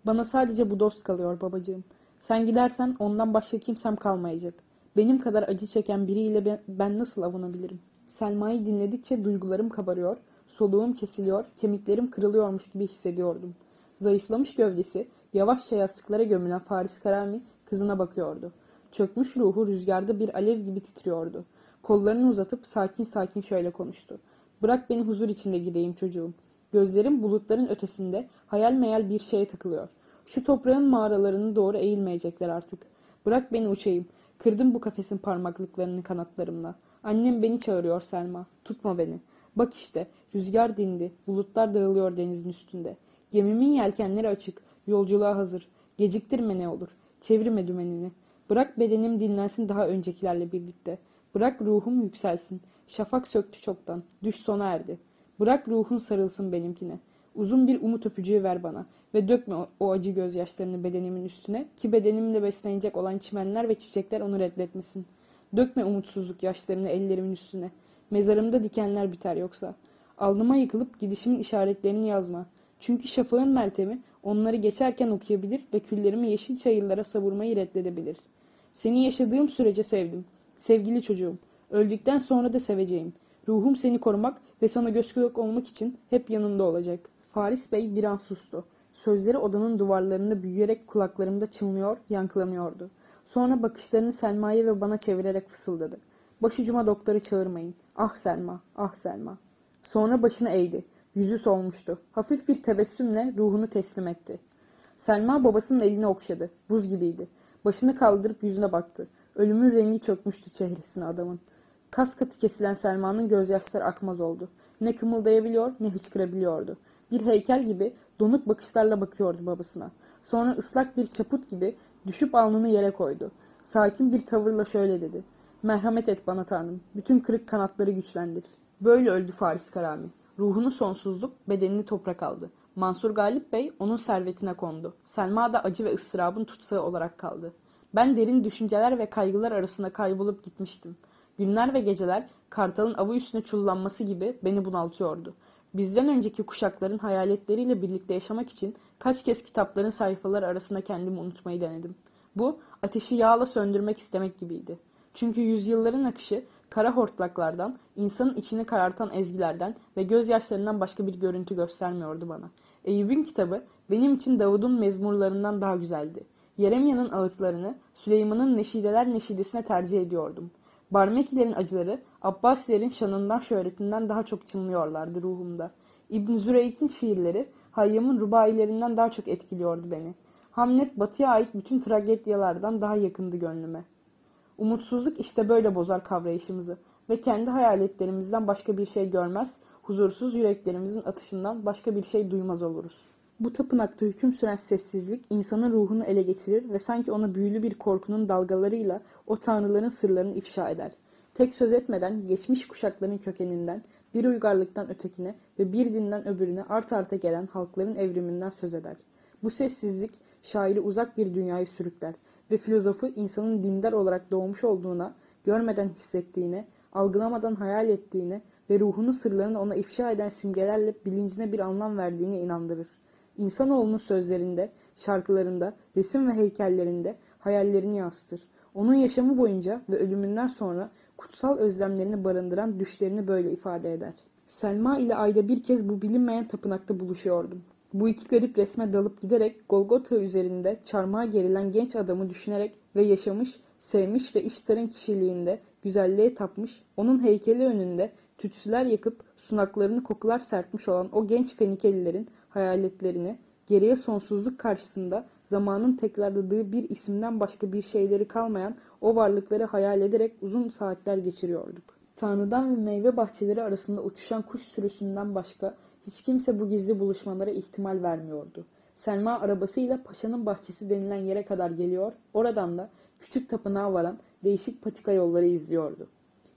Speaker 2: Bana sadece bu dost kalıyor babacığım. Sen gidersen ondan başka kimsem kalmayacak. Benim kadar acı çeken biriyle ben nasıl avunabilirim? Selma'yı dinledikçe duygularım kabarıyor, soluğum kesiliyor, kemiklerim kırılıyormuş gibi hissediyordum. Zayıflamış gövdesi, yavaşça yastıklara gömülen Faris Karami kızına bakıyordu. Çökmüş ruhu rüzgarda bir alev gibi titriyordu. Kollarını uzatıp sakin sakin şöyle konuştu. Bırak beni huzur içinde gideyim çocuğum. Gözlerim bulutların ötesinde hayal meyal bir şeye takılıyor. Şu toprağın mağaralarını doğru eğilmeyecekler artık. Bırak beni uçayım. Kırdım bu kafesin parmaklıklarını kanatlarımla. Annem beni çağırıyor Selma. Tutma beni. Bak işte rüzgar dindi. Bulutlar dağılıyor denizin üstünde. Gemimin yelkenleri açık. Yolculuğa hazır. Geciktirme ne olur. Çevirme dümenini. Bırak bedenim dinlensin daha öncekilerle birlikte. Bırak ruhum yükselsin. Şafak söktü çoktan. Düş sona erdi. Bırak ruhun sarılsın benimkine. Uzun bir umut öpücüğü ver bana ve dökme o, acı gözyaşlarını bedenimin üstüne ki bedenimle beslenecek olan çimenler ve çiçekler onu reddetmesin. Dökme umutsuzluk yaşlarını ellerimin üstüne. Mezarımda dikenler biter yoksa. Alnıma yıkılıp gidişimin işaretlerini yazma. Çünkü şafağın meltemi onları geçerken okuyabilir ve küllerimi yeşil çayırlara savurmayı reddedebilir. Seni yaşadığım sürece sevdim. Sevgili çocuğum, öldükten sonra da seveceğim. Ruhum seni korumak ve sana göz kulak olmak için hep yanında olacak. Faris Bey bir an sustu. Sözleri odanın duvarlarında büyüyerek kulaklarımda çınlıyor, yankılanıyordu. Sonra bakışlarını Selma'ya ve bana çevirerek fısıldadı. Başucuma doktoru çağırmayın. Ah Selma, ah Selma. Sonra başını eğdi. Yüzü solmuştu. Hafif bir tebessümle ruhunu teslim etti. Selma babasının elini okşadı. Buz gibiydi. Başını kaldırıp yüzüne baktı. Ölümün rengi çökmüştü çehresine adamın. Kas katı kesilen Selma'nın gözyaşları akmaz oldu. Ne kımıldayabiliyor ne hıçkırabiliyordu. Bir heykel gibi donuk bakışlarla bakıyordu babasına. Sonra ıslak bir çaput gibi düşüp alnını yere koydu. Sakin bir tavırla şöyle dedi. Merhamet et bana tanrım. Bütün kırık kanatları güçlendir. Böyle öldü Faris Karami. Ruhunu sonsuzluk, bedenini toprak aldı. Mansur Galip Bey onun servetine kondu. Selma da acı ve ıstırabın tutsağı olarak kaldı. Ben derin düşünceler ve kaygılar arasında kaybolup gitmiştim. Günler ve geceler kartalın avı üstüne çullanması gibi beni bunaltıyordu. Bizden önceki kuşakların hayaletleriyle birlikte yaşamak için kaç kez kitapların sayfaları arasında kendimi unutmayı denedim. Bu ateşi yağla söndürmek istemek gibiydi. Çünkü yüzyılların akışı kara hortlaklardan, insanın içini karartan ezgilerden ve gözyaşlarından başka bir görüntü göstermiyordu bana. Eyüp'ün kitabı benim için Davud'un mezmurlarından daha güzeldi. Yeremya'nın ağıtlarını Süleyman'ın neşideler neşidesine tercih ediyordum. Barmekilerin acıları Abbasilerin şanından şöhretinden daha çok çınlıyorlardı ruhumda. İbn Züreyk'in şiirleri Hayyam'ın rubailerinden daha çok etkiliyordu beni. Hamlet batıya ait bütün tragedyalardan daha yakındı gönlüme. Umutsuzluk işte böyle bozar kavrayışımızı ve kendi hayaletlerimizden başka bir şey görmez, huzursuz yüreklerimizin atışından başka bir şey duymaz oluruz. Bu tapınakta hüküm süren sessizlik insanın ruhunu ele geçirir ve sanki ona büyülü bir korkunun dalgalarıyla o tanrıların sırlarını ifşa eder. Tek söz etmeden geçmiş kuşakların kökeninden, bir uygarlıktan ötekine ve bir dinden öbürüne art arta gelen halkların evriminden söz eder. Bu sessizlik şairi uzak bir dünyayı sürükler ve filozofu insanın dindar olarak doğmuş olduğuna, görmeden hissettiğine, algılamadan hayal ettiğine ve ruhunun sırlarını ona ifşa eden simgelerle bilincine bir anlam verdiğine inandırır. İnsanoğlunun sözlerinde, şarkılarında, resim ve heykellerinde hayallerini yansıtır. Onun yaşamı boyunca ve ölümünden sonra kutsal özlemlerini barındıran düşlerini böyle ifade eder. Selma ile ayda bir kez bu bilinmeyen tapınakta buluşuyordum. Bu iki garip resme dalıp giderek Golgotha üzerinde çarmıha gerilen genç adamı düşünerek ve yaşamış, sevmiş ve işlerin kişiliğinde güzelliğe tapmış, onun heykeli önünde tütsüler yakıp sunaklarını kokular serpmiş olan o genç Fenikelilerin hayaletlerini, geriye sonsuzluk karşısında zamanın tekrarladığı bir isimden başka bir şeyleri kalmayan o varlıkları hayal ederek uzun saatler geçiriyorduk. Tanrı'dan ve meyve bahçeleri arasında uçuşan kuş sürüsünden başka hiç kimse bu gizli buluşmalara ihtimal vermiyordu. Selma arabasıyla paşanın bahçesi denilen yere kadar geliyor, oradan da küçük tapınağa varan değişik patika yolları izliyordu.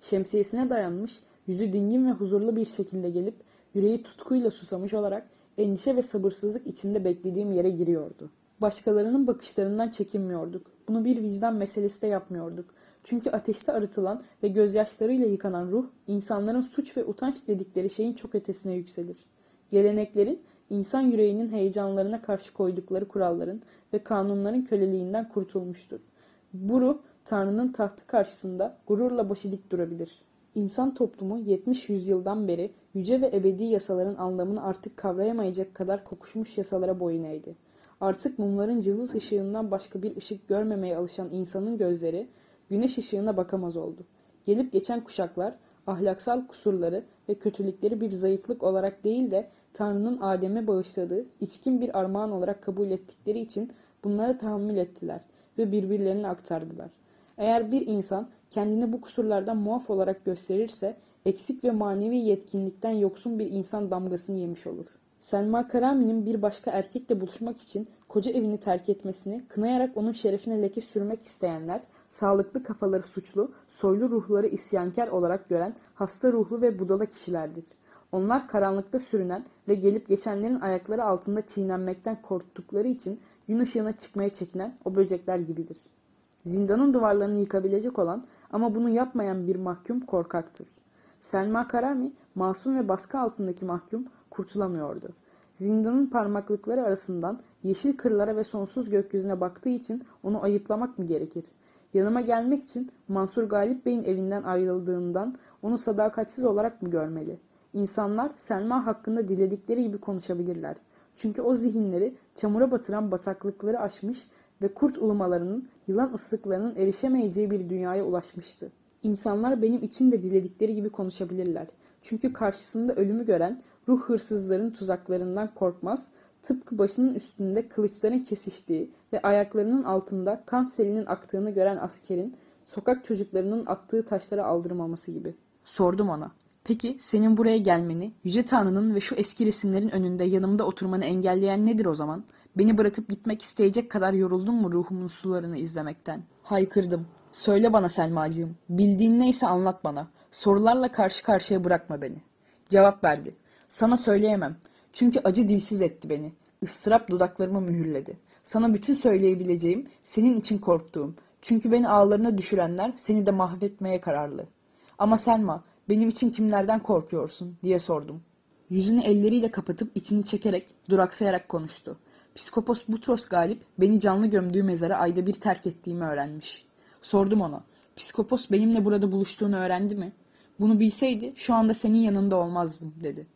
Speaker 2: Şemsiyesine dayanmış, yüzü dingin ve huzurlu bir şekilde gelip, yüreği tutkuyla susamış olarak endişe ve sabırsızlık içinde beklediğim yere giriyordu. Başkalarının bakışlarından çekinmiyorduk. Bunu bir vicdan meselesi de yapmıyorduk. Çünkü ateşte arıtılan ve gözyaşlarıyla yıkanan ruh, insanların suç ve utanç dedikleri şeyin çok ötesine yükselir. Geleneklerin, insan yüreğinin heyecanlarına karşı koydukları kuralların ve kanunların köleliğinden kurtulmuştur. Bu ruh, Tanrı'nın tahtı karşısında gururla başı dik durabilir. İnsan toplumu 70 yüzyıldan beri yüce ve ebedi yasaların anlamını artık kavrayamayacak kadar kokuşmuş yasalara boyun eğdi. Artık mumların cılız ışığından başka bir ışık görmemeye alışan insanın gözleri güneş ışığına bakamaz oldu. Gelip geçen kuşaklar ahlaksal kusurları ve kötülükleri bir zayıflık olarak değil de Tanrı'nın Adem'e bağışladığı içkin bir armağan olarak kabul ettikleri için bunlara tahammül ettiler ve birbirlerine aktardılar. Eğer bir insan kendini bu kusurlardan muaf olarak gösterirse eksik ve manevi yetkinlikten yoksun bir insan damgasını yemiş olur. Selma Karami'nin bir başka erkekle buluşmak için koca evini terk etmesini kınayarak onun şerefine leke sürmek isteyenler, sağlıklı kafaları suçlu, soylu ruhları isyankar olarak gören hasta ruhlu ve budala kişilerdir. Onlar karanlıkta sürünen ve gelip geçenlerin ayakları altında çiğnenmekten korktukları için gün ışığına çıkmaya çekinen o böcekler gibidir. Zindanın duvarlarını yıkabilecek olan ama bunu yapmayan bir mahkum korkaktır. Selma Karami, masum ve baskı altındaki mahkum kurtulamıyordu. Zindanın parmaklıkları arasından yeşil kırlara ve sonsuz gökyüzüne baktığı için onu ayıplamak mı gerekir? Yanıma gelmek için Mansur Galip Bey'in evinden ayrıldığından onu sadakatsiz olarak mı görmeli? İnsanlar Selma hakkında diledikleri gibi konuşabilirler. Çünkü o zihinleri çamura batıran bataklıkları aşmış ve kurt ulumalarının, yılan ıslıklarının erişemeyeceği bir dünyaya ulaşmıştı. İnsanlar benim için de diledikleri gibi konuşabilirler. Çünkü karşısında ölümü gören ruh hırsızların tuzaklarından korkmaz, tıpkı başının üstünde kılıçların kesiştiği ve ayaklarının altında kan selinin aktığını gören askerin sokak çocuklarının attığı taşlara aldırmaması gibi.
Speaker 1: Sordum ona. Peki senin buraya gelmeni, Yüce Tanrı'nın ve şu eski resimlerin önünde yanımda oturmanı engelleyen nedir o zaman? Beni bırakıp gitmek isteyecek kadar yoruldun mu ruhumun sularını izlemekten? Haykırdım. Söyle bana Selmacığım. Bildiğin neyse anlat bana. Sorularla karşı karşıya bırakma beni. Cevap verdi. Sana söyleyemem. Çünkü acı dilsiz etti beni. Istırap dudaklarımı mühürledi. Sana bütün söyleyebileceğim, senin için korktuğum. Çünkü beni ağlarına düşürenler seni de mahvetmeye kararlı. Ama Selma, benim için kimlerden korkuyorsun diye sordum. Yüzünü elleriyle kapatıp içini çekerek, duraksayarak konuştu. Psikopos Butros Galip beni canlı gömdüğü mezara ayda bir terk ettiğimi öğrenmiş. Sordum ona. Psikopos benimle burada buluştuğunu öğrendi mi? Bunu bilseydi şu anda senin yanında olmazdım dedi.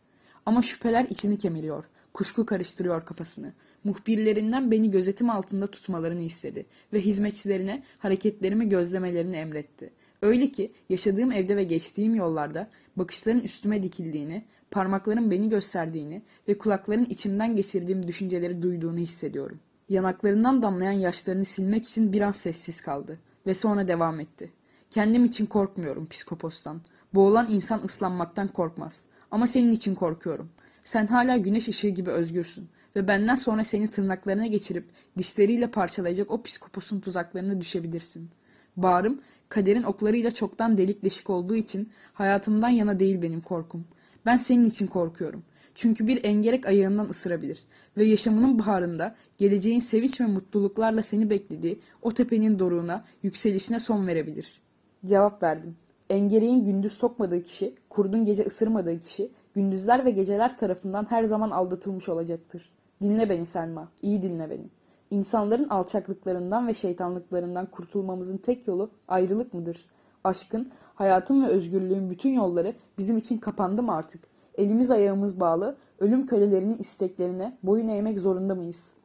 Speaker 1: Ama şüpheler içini kemiriyor. Kuşku karıştırıyor kafasını. Muhbirlerinden beni gözetim altında tutmalarını istedi ve hizmetçilerine hareketlerimi gözlemelerini emretti. Öyle ki yaşadığım evde ve geçtiğim yollarda bakışların üstüme dikildiğini, parmakların beni gösterdiğini ve kulakların içimden geçirdiğim düşünceleri duyduğunu hissediyorum. Yanaklarından damlayan yaşlarını silmek için bir an sessiz kaldı ve sonra devam etti. Kendim için korkmuyorum psikopostan. Boğulan insan ıslanmaktan korkmaz. Ama senin için korkuyorum. Sen hala güneş ışığı gibi özgürsün ve benden sonra seni tırnaklarına geçirip dişleriyle parçalayacak o psikoposun tuzaklarına düşebilirsin. Bağrım kaderin oklarıyla çoktan delik deşik olduğu için hayatımdan yana değil benim korkum. Ben senin için korkuyorum. Çünkü bir engerek ayağından ısırabilir ve yaşamının baharında geleceğin sevinç ve mutluluklarla seni beklediği o tepenin doruğuna, yükselişine son verebilir. Cevap verdim. Engereğin gündüz sokmadığı kişi, kurdun gece ısırmadığı kişi, gündüzler ve geceler tarafından her zaman aldatılmış olacaktır. Dinle beni Selma, iyi dinle beni. İnsanların alçaklıklarından ve şeytanlıklarından kurtulmamızın tek yolu ayrılık mıdır? Aşkın, hayatın ve özgürlüğün bütün yolları bizim için kapandı mı artık? Elimiz ayağımız bağlı, ölüm kölelerinin isteklerine boyun eğmek zorunda mıyız?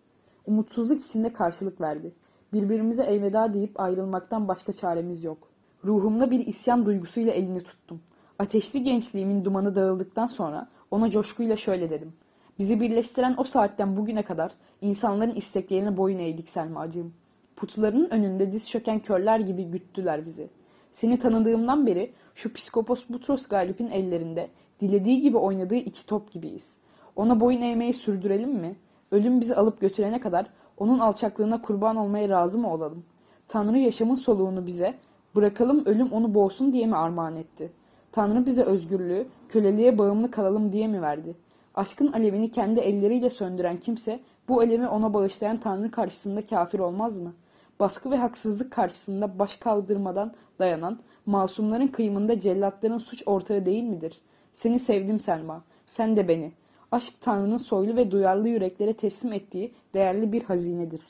Speaker 1: Umutsuzluk içinde karşılık verdi. Birbirimize elveda deyip ayrılmaktan başka çaremiz yok. Ruhumda bir isyan duygusuyla elini tuttum. Ateşli gençliğimin dumanı dağıldıktan sonra ona coşkuyla şöyle dedim. Bizi birleştiren o saatten bugüne kadar insanların isteklerine boyun eğdik Selmacığım. Putlarının önünde diz çöken körler gibi güttüler bizi. Seni tanıdığımdan beri şu psikopos Butros Galip'in ellerinde dilediği gibi oynadığı iki top gibiyiz. Ona boyun eğmeyi sürdürelim mi? Ölüm bizi alıp götürene kadar onun alçaklığına kurban olmaya razı mı olalım? Tanrı yaşamın soluğunu bize, bırakalım ölüm onu boğsun diye mi armağan etti? Tanrı bize özgürlüğü, köleliğe bağımlı kalalım diye mi verdi? Aşkın alevini kendi elleriyle söndüren kimse bu alevi ona bağışlayan Tanrı karşısında kafir olmaz mı? Baskı ve haksızlık karşısında baş kaldırmadan dayanan, masumların kıyımında cellatların suç ortağı değil midir? Seni sevdim Selma, sen de beni. Aşk Tanrı'nın soylu ve duyarlı yüreklere teslim ettiği değerli bir hazinedir.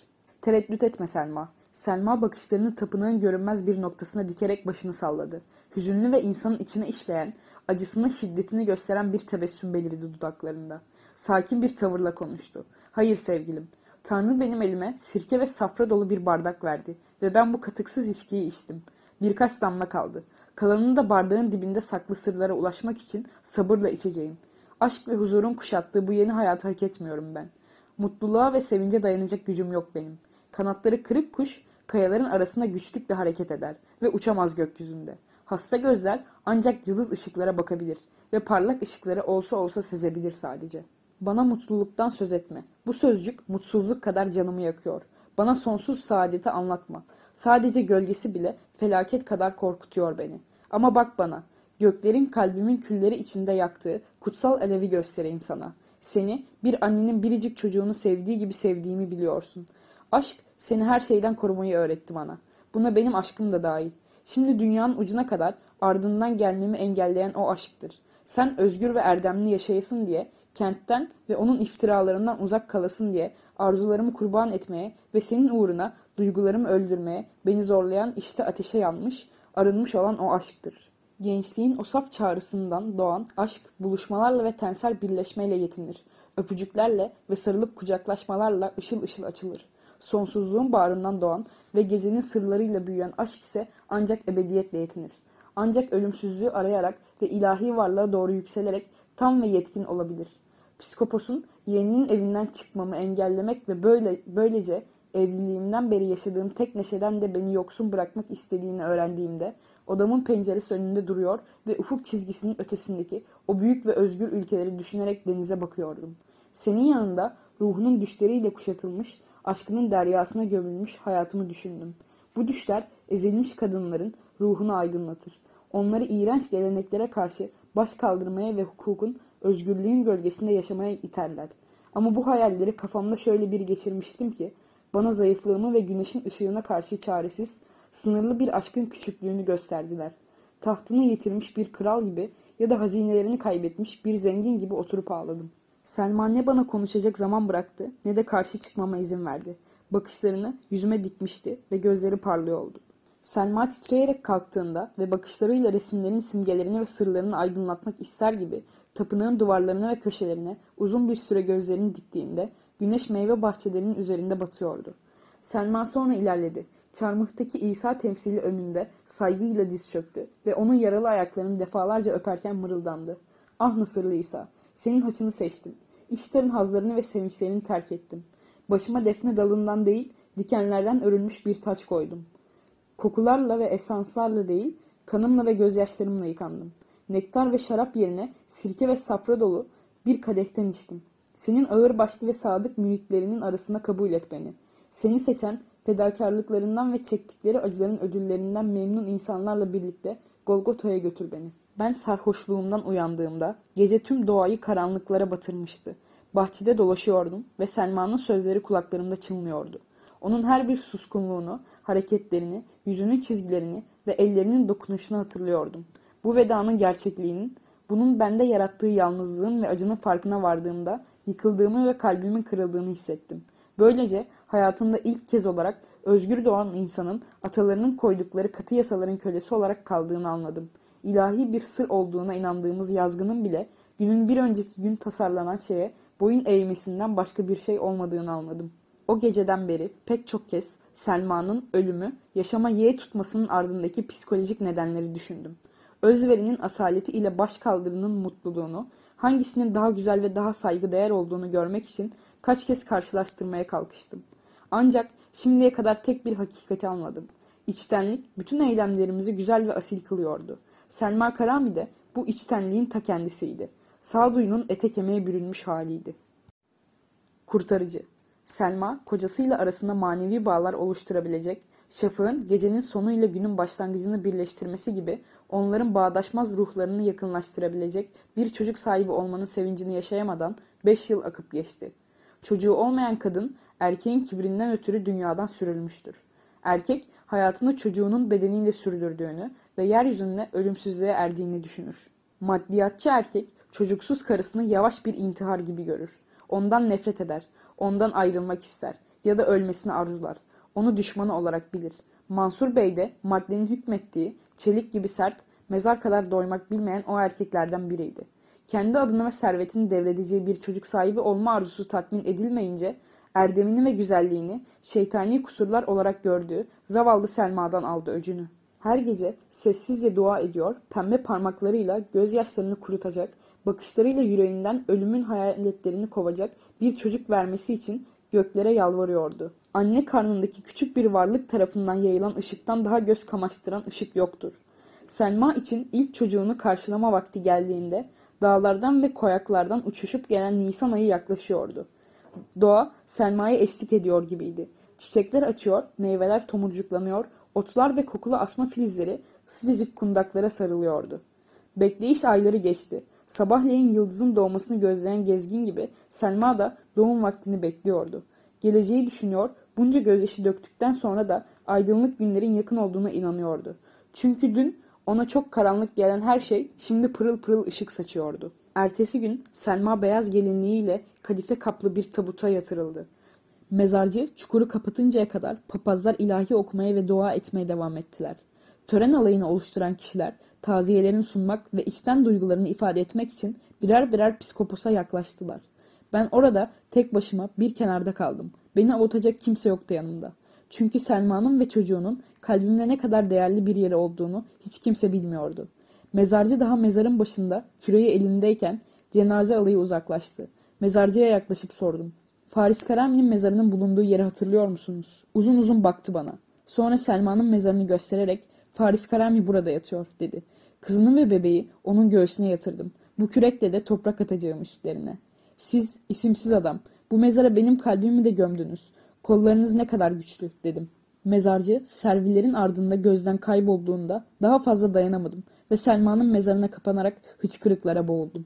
Speaker 1: Tereddüt etme Selma. Selma bakışlarını tapınağın görünmez bir noktasına dikerek başını salladı. Hüzünlü ve insanın içine işleyen, acısının şiddetini gösteren bir tebessüm belirdi dudaklarında. Sakin bir tavırla konuştu. Hayır sevgilim, Tanrı benim elime sirke ve safra dolu bir bardak verdi ve ben bu katıksız içkiyi içtim. Birkaç damla kaldı.
Speaker 2: Kalanını da bardağın dibinde saklı sırlara ulaşmak için sabırla içeceğim. Aşk ve huzurun kuşattığı bu yeni hayatı hak etmiyorum ben. Mutluluğa ve sevince dayanacak gücüm yok benim. Kanatları kırık kuş kayaların arasında güçlükle hareket eder ve uçamaz gökyüzünde. Hasta gözler ancak cılız ışıklara bakabilir ve parlak ışıkları olsa olsa sezebilir sadece. Bana mutluluktan söz etme. Bu sözcük mutsuzluk kadar canımı yakıyor. Bana sonsuz saadeti anlatma. Sadece gölgesi bile felaket kadar korkutuyor beni. Ama bak bana, göklerin kalbimin külleri içinde yaktığı kutsal alevi göstereyim sana. Seni bir annenin biricik çocuğunu sevdiği gibi sevdiğimi biliyorsun. Aşk seni her şeyden korumayı öğretti bana. Buna benim aşkım da dahil. Şimdi dünyanın ucuna kadar ardından gelmemi engelleyen o aşktır. Sen özgür ve erdemli yaşayasın diye, kentten ve onun iftiralarından uzak kalasın diye arzularımı kurban etmeye ve senin uğruna duygularımı öldürmeye beni zorlayan işte ateşe yanmış, arınmış olan o aşktır. Gençliğin o saf çağrısından doğan aşk buluşmalarla ve tensel birleşmeyle yetinir. Öpücüklerle ve sarılıp kucaklaşmalarla ışıl ışıl açılır. Sonsuzluğun bağrından doğan ve gecenin sırlarıyla büyüyen aşk ise ancak ebediyetle yetinir. Ancak ölümsüzlüğü arayarak ve ilahi varlığa doğru yükselerek tam ve yetkin olabilir. Psikoposun yeğeninin evinden çıkmamı engellemek ve böyle böylece evliliğimden beri yaşadığım tek neşeden de beni yoksun bırakmak istediğini öğrendiğimde odamın penceresi önünde duruyor ve ufuk çizgisinin ötesindeki o büyük ve özgür ülkeleri düşünerek denize bakıyordum. Senin yanında ruhunun düşleriyle kuşatılmış, aşkının deryasına gömülmüş hayatımı düşündüm. Bu düşler ezilmiş kadınların ruhunu aydınlatır. Onları iğrenç geleneklere karşı baş kaldırmaya ve hukukun, özgürlüğün gölgesinde yaşamaya iterler. Ama bu hayalleri kafamda şöyle bir geçirmiştim ki, bana zayıflığımı ve güneşin ışığına karşı çaresiz, sınırlı bir aşkın küçüklüğünü gösterdiler. Tahtını yitirmiş bir kral gibi ya da hazinelerini kaybetmiş bir zengin gibi oturup ağladım. Selma ne bana konuşacak zaman bıraktı ne de karşı çıkmama izin verdi. Bakışlarını yüzüme dikmişti ve gözleri parlıyordu. Selma titreyerek kalktığında ve bakışlarıyla resimlerin simgelerini ve sırlarını aydınlatmak ister gibi tapınağın duvarlarına ve köşelerine uzun bir süre gözlerini diktiğinde güneş meyve bahçelerinin üzerinde batıyordu. Selma sonra ilerledi. Çarmıhtaki İsa temsili önünde saygıyla diz çöktü ve onun yaralı ayaklarını defalarca öperken mırıldandı. Ah Nasırlı İsa, senin haçını seçtim. İşlerin hazlarını ve sevinçlerini terk ettim. Başıma defne dalından değil, dikenlerden örülmüş bir taç koydum. Kokularla ve esanslarla değil, kanımla ve gözyaşlarımla yıkandım. Nektar ve şarap yerine sirke ve safra dolu bir kadehten içtim. Senin ağır başlı ve sadık müritlerinin arasında kabul et beni. Seni seçen, fedakarlıklarından ve çektikleri acıların ödüllerinden memnun insanlarla birlikte Golgota'ya götür beni. Ben sarhoşluğumdan uyandığımda gece tüm doğayı karanlıklara batırmıştı. Bahçede dolaşıyordum ve Selma'nın sözleri kulaklarımda çınlıyordu. Onun her bir suskunluğunu, hareketlerini, yüzünün çizgilerini ve ellerinin dokunuşunu hatırlıyordum. Bu vedanın gerçekliğinin, bunun bende yarattığı yalnızlığın ve acının farkına vardığımda yıkıldığımı ve kalbimin kırıldığını hissettim. Böylece hayatımda ilk kez olarak özgür doğan insanın atalarının koydukları katı yasaların kölesi olarak kaldığını anladım. İlahi bir sır olduğuna inandığımız yazgının bile günün bir önceki gün tasarlanan şeye boyun eğmesinden başka bir şey olmadığını anladım. O geceden beri pek çok kez Selma'nın ölümü, yaşama yeğ tutmasının ardındaki psikolojik nedenleri düşündüm. Özverinin asaleti ile başkaldırının mutluluğunu, hangisinin daha güzel ve daha saygıdeğer olduğunu görmek için kaç kez karşılaştırmaya kalkıştım. Ancak şimdiye kadar tek bir hakikati almadım. İçtenlik bütün eylemlerimizi güzel ve asil kılıyordu. Selma Karami de bu içtenliğin ta kendisiydi. Sağduyunun ete kemiğe bürünmüş haliydi. Kurtarıcı Selma, kocasıyla arasında manevi bağlar oluşturabilecek, şafağın gecenin sonuyla günün başlangıcını birleştirmesi gibi onların bağdaşmaz ruhlarını yakınlaştırabilecek bir çocuk sahibi olmanın sevincini yaşayamadan beş yıl akıp geçti. Çocuğu olmayan kadın erkeğin kibrinden ötürü dünyadan sürülmüştür. Erkek hayatını çocuğunun bedeniyle sürdürdüğünü ve yeryüzünde ölümsüzlüğe erdiğini düşünür. Maddiyatçı erkek çocuksuz karısını yavaş bir intihar gibi görür. Ondan nefret eder, ondan ayrılmak ister ya da ölmesini arzular. Onu düşmanı olarak bilir. Mansur Bey de maddenin hükmettiği, çelik gibi sert, mezar kadar doymak bilmeyen o erkeklerden biriydi. Kendi adını ve servetini devredeceği bir çocuk sahibi olma arzusu tatmin edilmeyince erdemini ve güzelliğini şeytani kusurlar olarak gördüğü zavallı Selma'dan aldı öcünü. Her gece sessizce dua ediyor, pembe parmaklarıyla gözyaşlarını kurutacak, bakışlarıyla yüreğinden ölümün hayaletlerini kovacak bir çocuk vermesi için göklere yalvarıyordu. Anne karnındaki küçük bir varlık tarafından yayılan ışıktan daha göz kamaştıran ışık yoktur. Selma için ilk çocuğunu karşılama vakti geldiğinde dağlardan ve koyaklardan uçuşup gelen Nisan ayı yaklaşıyordu. Doğa Selma'ya eşlik ediyor gibiydi. Çiçekler açıyor, meyveler tomurcuklanıyor, otlar ve kokulu asma filizleri sıcacık kundaklara sarılıyordu. Bekleyiş ayları geçti. Sabahleyin yıldızın doğmasını gözleyen gezgin gibi Selma da doğum vaktini bekliyordu. Geleceği düşünüyor, bunca gözyaşı döktükten sonra da aydınlık günlerin yakın olduğuna inanıyordu. Çünkü dün ona çok karanlık gelen her şey şimdi pırıl pırıl ışık saçıyordu. Ertesi gün Selma beyaz gelinliğiyle kadife kaplı bir tabuta yatırıldı. Mezarcı çukuru kapatıncaya kadar papazlar ilahi okumaya ve dua etmeye devam ettiler. Tören alayını oluşturan kişiler taziyelerini sunmak ve içten duygularını ifade etmek için birer birer psikoposa yaklaştılar. Ben orada tek başıma bir kenarda kaldım. Beni avutacak kimse yoktu yanımda. Çünkü Selma'nın ve çocuğunun kalbimde ne kadar değerli bir yeri olduğunu hiç kimse bilmiyordu. Mezarcı daha mezarın başında küreği elindeyken cenaze alayı uzaklaştı. Mezarcıya yaklaşıp sordum. Faris Karami'nin mezarının bulunduğu yeri hatırlıyor musunuz? Uzun uzun baktı bana. Sonra Selma'nın mezarını göstererek Faris Karami burada yatıyor dedi. Kızını ve bebeği onun göğsüne yatırdım. Bu kürekle de toprak atacağım üstlerine. Siz isimsiz adam bu mezara benim kalbimi de gömdünüz. Kollarınız ne kadar güçlü dedim. Mezarcı servilerin ardında gözden kaybolduğunda daha fazla dayanamadım ve Selma'nın mezarına kapanarak hıçkırıklara boğuldum.